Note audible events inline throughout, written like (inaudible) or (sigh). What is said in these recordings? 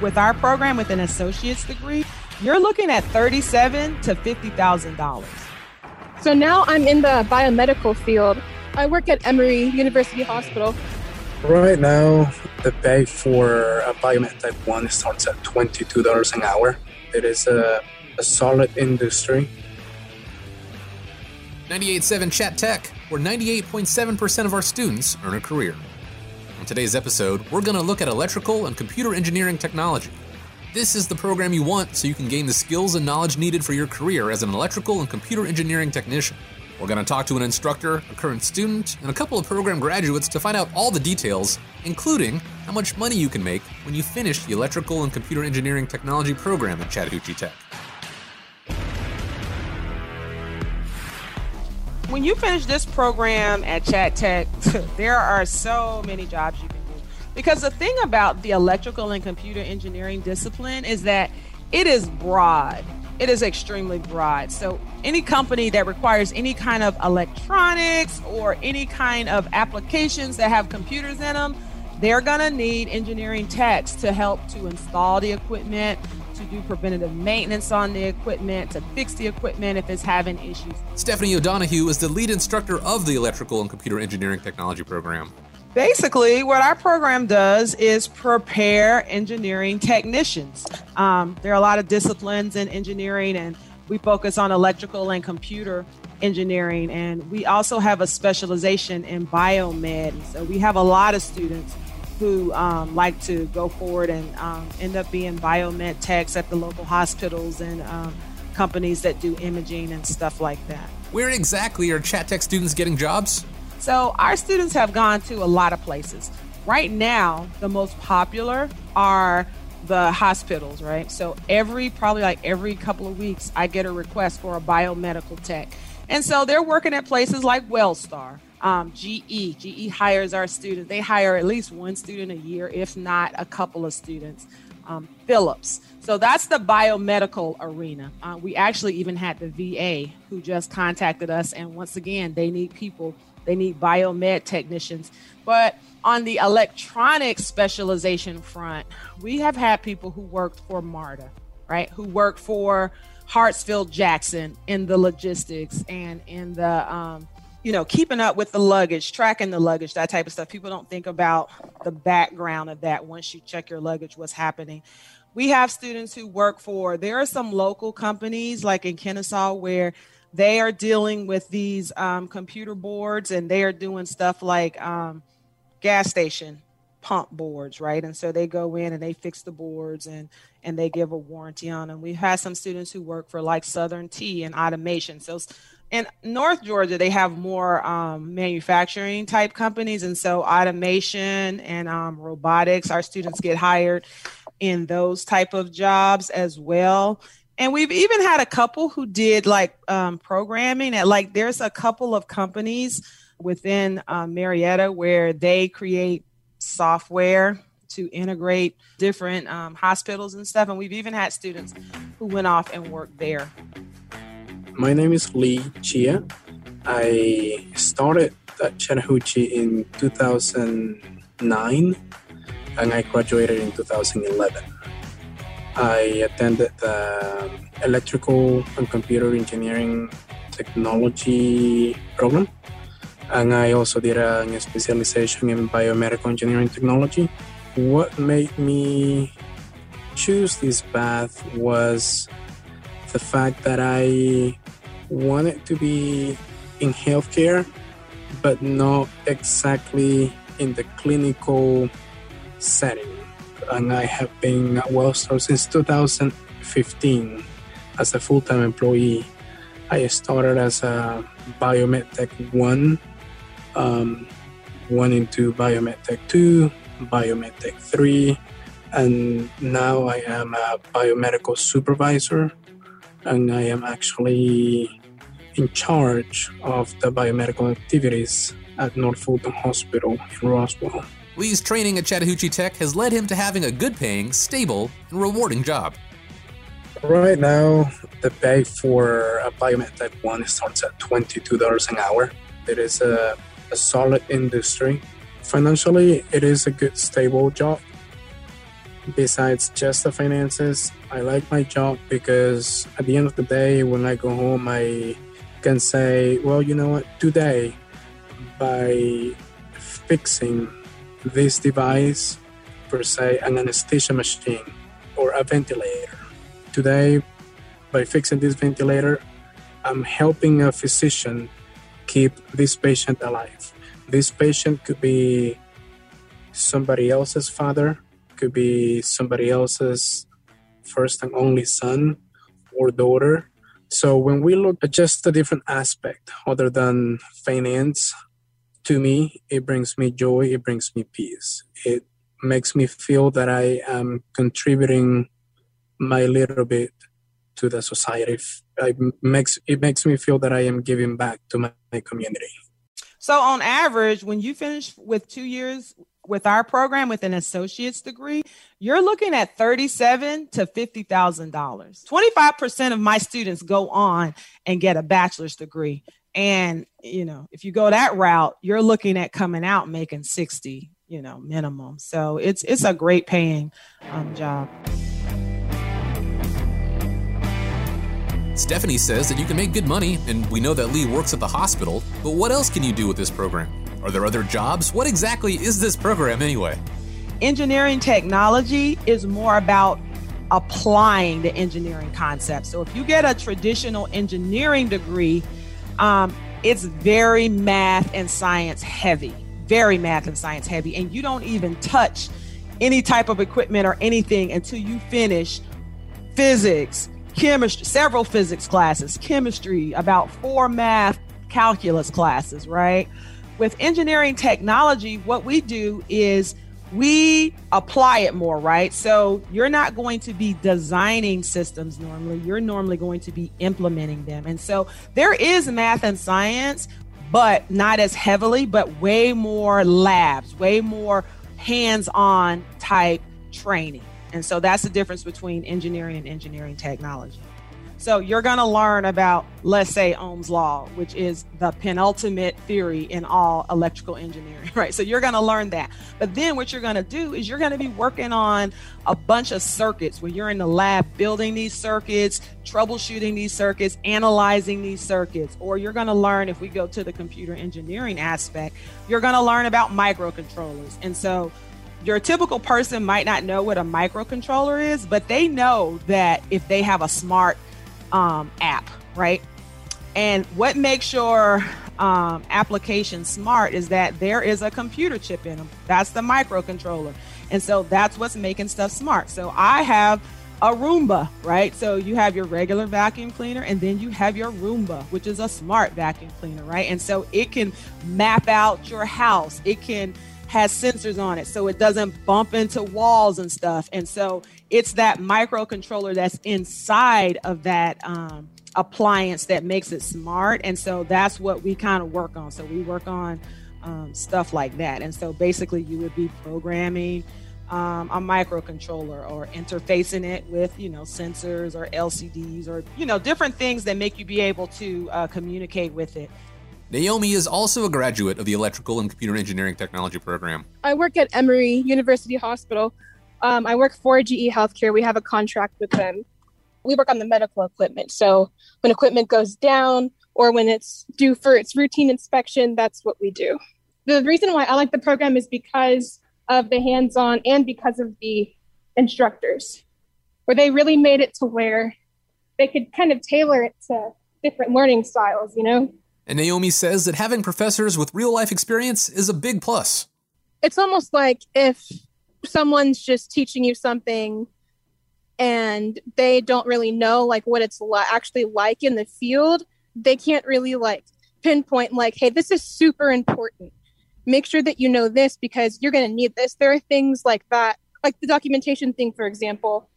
with our program with an associate's degree, you're looking at thirty-seven to fifty thousand dollars. So now I'm in the biomedical field. I work at Emory University Hospital. Right now, the pay for a biomed type 1 starts at $22 an hour. It is a, a solid industry. 98.7 Chat Tech, where 98.7% of our students earn a career. On today's episode, we're going to look at electrical and computer engineering technology. This is the program you want so you can gain the skills and knowledge needed for your career as an electrical and computer engineering technician. We're going to talk to an instructor, a current student, and a couple of program graduates to find out all the details, including how much money you can make when you finish the electrical and computer engineering technology program at Chattahoochee Tech. When you finish this program at Chat Tech, (laughs) there are so many jobs you can do. because the thing about the electrical and computer engineering discipline is that it is broad. It is extremely broad. So, any company that requires any kind of electronics or any kind of applications that have computers in them, they're going to need engineering techs to help to install the equipment, to do preventative maintenance on the equipment, to fix the equipment if it's having issues. Stephanie O'Donohue is the lead instructor of the Electrical and Computer Engineering Technology program. Basically, what our program does is prepare engineering technicians. Um, there are a lot of disciplines in engineering, and we focus on electrical and computer engineering. And we also have a specialization in biomed. So we have a lot of students who um, like to go forward and um, end up being biomed techs at the local hospitals and um, companies that do imaging and stuff like that. Where exactly are Chat Tech students getting jobs? So our students have gone to a lot of places. Right now, the most popular are the hospitals, right? So every probably like every couple of weeks, I get a request for a biomedical tech. And so they're working at places like Wellstar, um, GE. GE hires our students. They hire at least one student a year, if not a couple of students. Um, Philips. So that's the biomedical arena. Uh, we actually even had the VA who just contacted us, and once again, they need people they need biomed technicians. But on the electronic specialization front, we have had people who worked for MARTA, right? Who worked for Hartsfield Jackson in the logistics and in the, um, you know, keeping up with the luggage, tracking the luggage, that type of stuff. People don't think about the background of that once you check your luggage, what's happening. We have students who work for, there are some local companies like in Kennesaw where they are dealing with these um, computer boards and they are doing stuff like um, gas station pump boards right and so they go in and they fix the boards and and they give a warranty on them we've had some students who work for like southern t and automation so in north georgia they have more um, manufacturing type companies and so automation and um, robotics our students get hired in those type of jobs as well. And we've even had a couple who did like um, programming at like there's a couple of companies within um, marietta where they create software to integrate different um, hospitals and stuff and we've even had students who went off and worked there my name is lee chia i started at chattahoochee in 2009 and i graduated in 2011 I attended the electrical and computer engineering technology program. And I also did a specialization in biomedical engineering technology. What made me choose this path was the fact that I wanted to be in healthcare, but not exactly in the clinical setting and I have been at Wellstar since 2015 as a full-time employee. I started as a Biomed Tech 1, um, went into Biomed Tech 2, Biomed Tech 3, and now I am a biomedical supervisor and I am actually in charge of the biomedical activities at North Fulton Hospital in Roswell. Lee's training at Chattahoochee Tech has led him to having a good paying, stable, and rewarding job. Right now, the pay for a biomed type 1 starts at $22 an hour. It is a, a solid industry. Financially, it is a good, stable job. Besides just the finances, I like my job because at the end of the day, when I go home, I can say, well, you know what, today, by fixing this device, per se, an anesthesia machine or a ventilator, today, by fixing this ventilator, I'm helping a physician keep this patient alive. This patient could be somebody else's father, could be somebody else's first and only son or daughter. So when we look at just a different aspect other than finance, to me, it brings me joy, it brings me peace. It makes me feel that I am contributing my little bit to the society. It makes, it makes me feel that I am giving back to my, my community. So, on average, when you finish with two years with our program with an associate's degree, you're looking at thirty-seven to fifty thousand dollars. Twenty-five percent of my students go on and get a bachelor's degree, and you know, if you go that route, you're looking at coming out making sixty, you know, minimum. So it's it's a great paying um, job. Stephanie says that you can make good money, and we know that Lee works at the hospital, but what else can you do with this program? Are there other jobs? What exactly is this program anyway? Engineering technology is more about applying the engineering concept. So if you get a traditional engineering degree, um, it's very math and science heavy, very math and science heavy, and you don't even touch any type of equipment or anything until you finish physics, chemistry, several physics classes, chemistry, about four math calculus classes, right? With engineering technology, what we do is we apply it more, right? So you're not going to be designing systems normally, you're normally going to be implementing them. And so there is math and science, but not as heavily, but way more labs, way more hands on type training. And so that's the difference between engineering and engineering technology. So you're going to learn about, let's say, Ohm's law, which is the penultimate theory in all electrical engineering, (laughs) right? So you're going to learn that. But then what you're going to do is you're going to be working on a bunch of circuits where you're in the lab building these circuits, troubleshooting these circuits, analyzing these circuits. Or you're going to learn, if we go to the computer engineering aspect, you're going to learn about microcontrollers. And so your typical person might not know what a microcontroller is, but they know that if they have a smart um, app, right? And what makes your um, application smart is that there is a computer chip in them. That's the microcontroller. And so that's what's making stuff smart. So I have a Roomba, right? So you have your regular vacuum cleaner and then you have your Roomba, which is a smart vacuum cleaner, right? And so it can map out your house. It can has sensors on it so it doesn't bump into walls and stuff. And so it's that microcontroller that's inside of that um, appliance that makes it smart. And so that's what we kind of work on. So we work on um, stuff like that. And so basically, you would be programming. Um, a microcontroller or interfacing it with you know sensors or lcds or you know different things that make you be able to uh, communicate with it Naomi is also a graduate of the Electrical and Computer Engineering Technology program. I work at Emory University Hospital. Um, I work for GE Healthcare. We have a contract with them. We work on the medical equipment. So when equipment goes down or when it's due for its routine inspection, that's what we do. The reason why I like the program is because of the hands on and because of the instructors, where they really made it to where they could kind of tailor it to different learning styles, you know? And Naomi says that having professors with real life experience is a big plus. It's almost like if someone's just teaching you something and they don't really know like what it's li- actually like in the field, they can't really like pinpoint like, hey, this is super important. Make sure that you know this because you're going to need this. There are things like that, like the documentation thing, for example.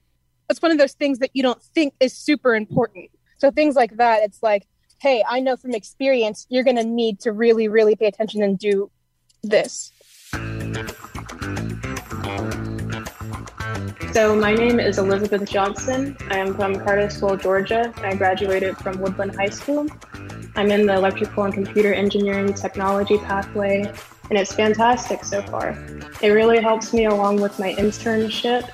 It's one of those things that you don't think is super important. So things like that, it's like, hey, I know from experience you're going to need to really, really pay attention and do this. So, my name is Elizabeth Johnson. I am from Cartersville, Georgia. I graduated from Woodland High School. I'm in the electrical and computer engineering technology pathway, and it's fantastic so far. It really helps me along with my internship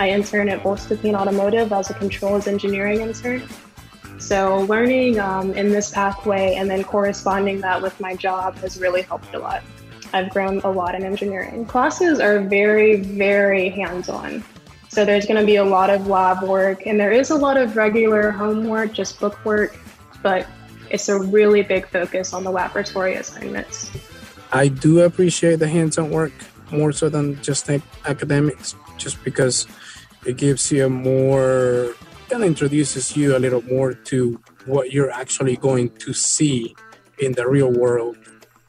I intern at Volkswagen Automotive as a controls engineering intern. So learning um, in this pathway and then corresponding that with my job has really helped a lot. I've grown a lot in engineering. Classes are very, very hands-on. So there's going to be a lot of lab work and there is a lot of regular homework, just book work, but it's a really big focus on the laboratory assignments. I do appreciate the hands-on work more so than just academics, just because it gives you a more kind of introduces you a little more to what you're actually going to see in the real world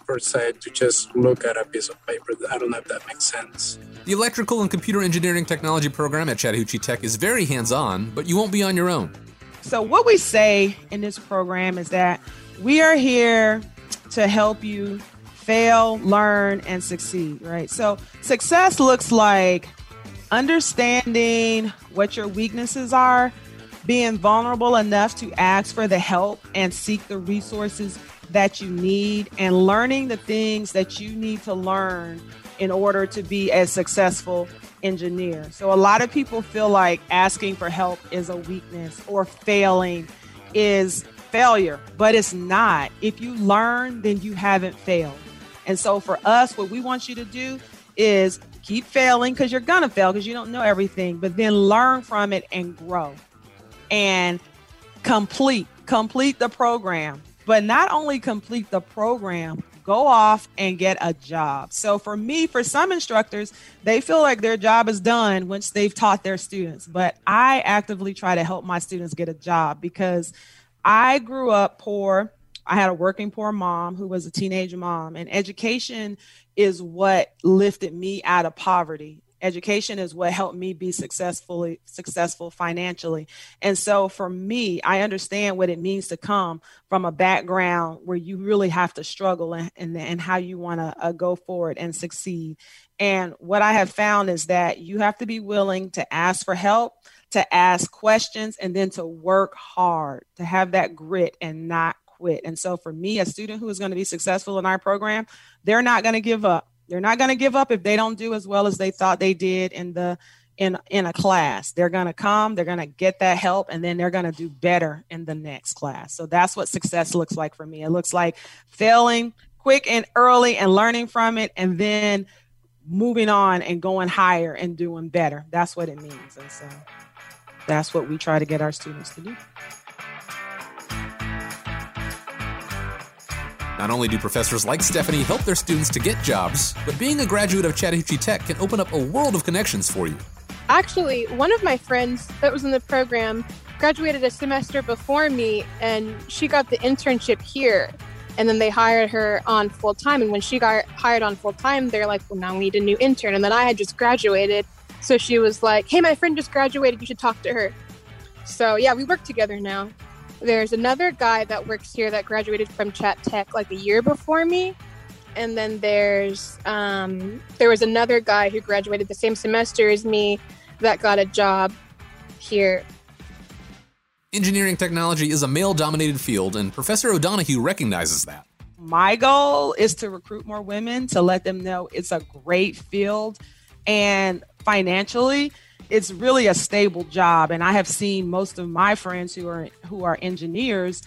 per se to just look at a piece of paper. I don't know if that makes sense. The electrical and computer engineering technology program at Chattahoochee Tech is very hands on, but you won't be on your own. So, what we say in this program is that we are here to help you fail, learn, and succeed, right? So, success looks like understanding what your weaknesses are, being vulnerable enough to ask for the help and seek the resources that you need, and learning the things that you need to learn in order to be a successful engineer. So, a lot of people feel like asking for help is a weakness or failing is failure, but it's not. If you learn, then you haven't failed. And so, for us, what we want you to do is keep failing because you're going to fail because you don't know everything, but then learn from it and grow and complete complete the program. But not only complete the program go off and get a job. So for me for some instructors they feel like their job is done once they've taught their students. But i actively try to help my students get a job because i grew up poor. I had a working poor mom who was a teenage mom and education is what lifted me out of poverty education is what helped me be successfully successful financially. And so for me i understand what it means to come from a background where you really have to struggle and and, and how you want to uh, go forward and succeed. And what i have found is that you have to be willing to ask for help to ask questions and then to work hard to have that grit and not quit. And so for me a student who is going to be successful in our program they're not going to give up they're not going to give up if they don't do as well as they thought they did in the in in a class. They're going to come, they're going to get that help and then they're going to do better in the next class. So that's what success looks like for me. It looks like failing quick and early and learning from it and then moving on and going higher and doing better. That's what it means. And so that's what we try to get our students to do. Not only do professors like Stephanie help their students to get jobs, but being a graduate of Chattahoochee Tech can open up a world of connections for you. Actually, one of my friends that was in the program graduated a semester before me, and she got the internship here. And then they hired her on full time. And when she got hired on full time, they're like, well, now we need a new intern. And then I had just graduated. So she was like, hey, my friend just graduated. You should talk to her. So yeah, we work together now. There's another guy that works here that graduated from Chat Tech like a year before me. And then there's um, there was another guy who graduated the same semester as me that got a job here. Engineering technology is a male dominated field, and Professor O'Donohue recognizes that. My goal is to recruit more women to let them know it's a great field and financially it's really a stable job. And i have seen most of my friends who are who are engineers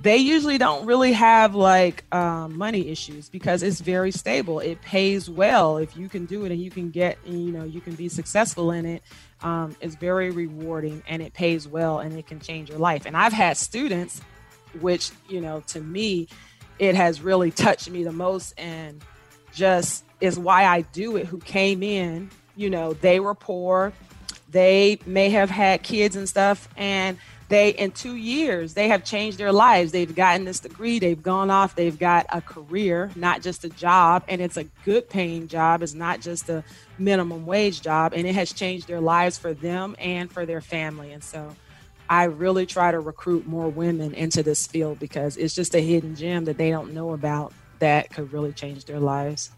they usually don't really have like um, money issues because it's very stable. It pays well. If you can do it and you can get you know you can be successful in it um, it's very rewarding and it pays well and it can change your life. And i've had students which you know to me it has really touched me the most and just is why i do it who came in you know, they were poor. They may have had kids and stuff. And they, in two years, they have changed their lives. They've gotten this degree. They've gone off. They've got a career, not just a job. And it's a good paying job. It's not just a minimum wage job. And it has changed their lives for them and for their family. And so, I really try to recruit more women into this field because it's just a hidden gem that they don't know about that could really change their lives.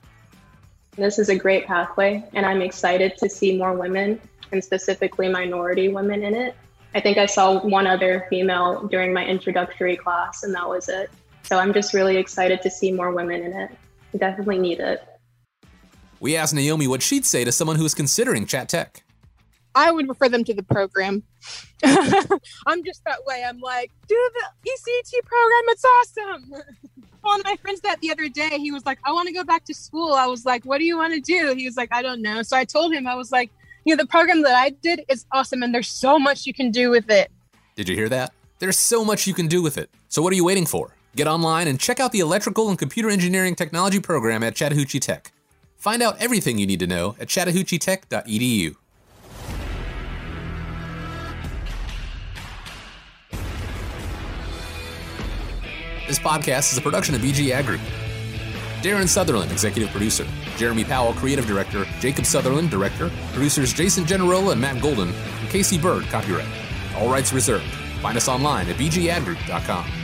This is a great pathway, and I'm excited to see more women and specifically minority women in it. I think I saw one other female during my introductory class, and that was it. So I'm just really excited to see more women in it. We definitely need it. We asked Naomi what she'd say to someone who is considering Chat Tech. I would refer them to the program. (laughs) I'm just that way. I'm like, do the ECT program. It's awesome. (laughs) One of my friends that the other day, he was like, I want to go back to school. I was like, what do you want to do? He was like, I don't know. So I told him, I was like, you know, the program that I did is awesome and there's so much you can do with it. Did you hear that? There's so much you can do with it. So what are you waiting for? Get online and check out the Electrical and Computer Engineering Technology program at Chattahoochee Tech. Find out everything you need to know at chattahoocheetech.edu. This podcast is a production of BG Ad Group. Darren Sutherland, executive producer. Jeremy Powell, creative director. Jacob Sutherland, director. Producers Jason Generola and Matt Golden. And Casey Bird, copyright. All rights reserved. Find us online at bgadgroup.com.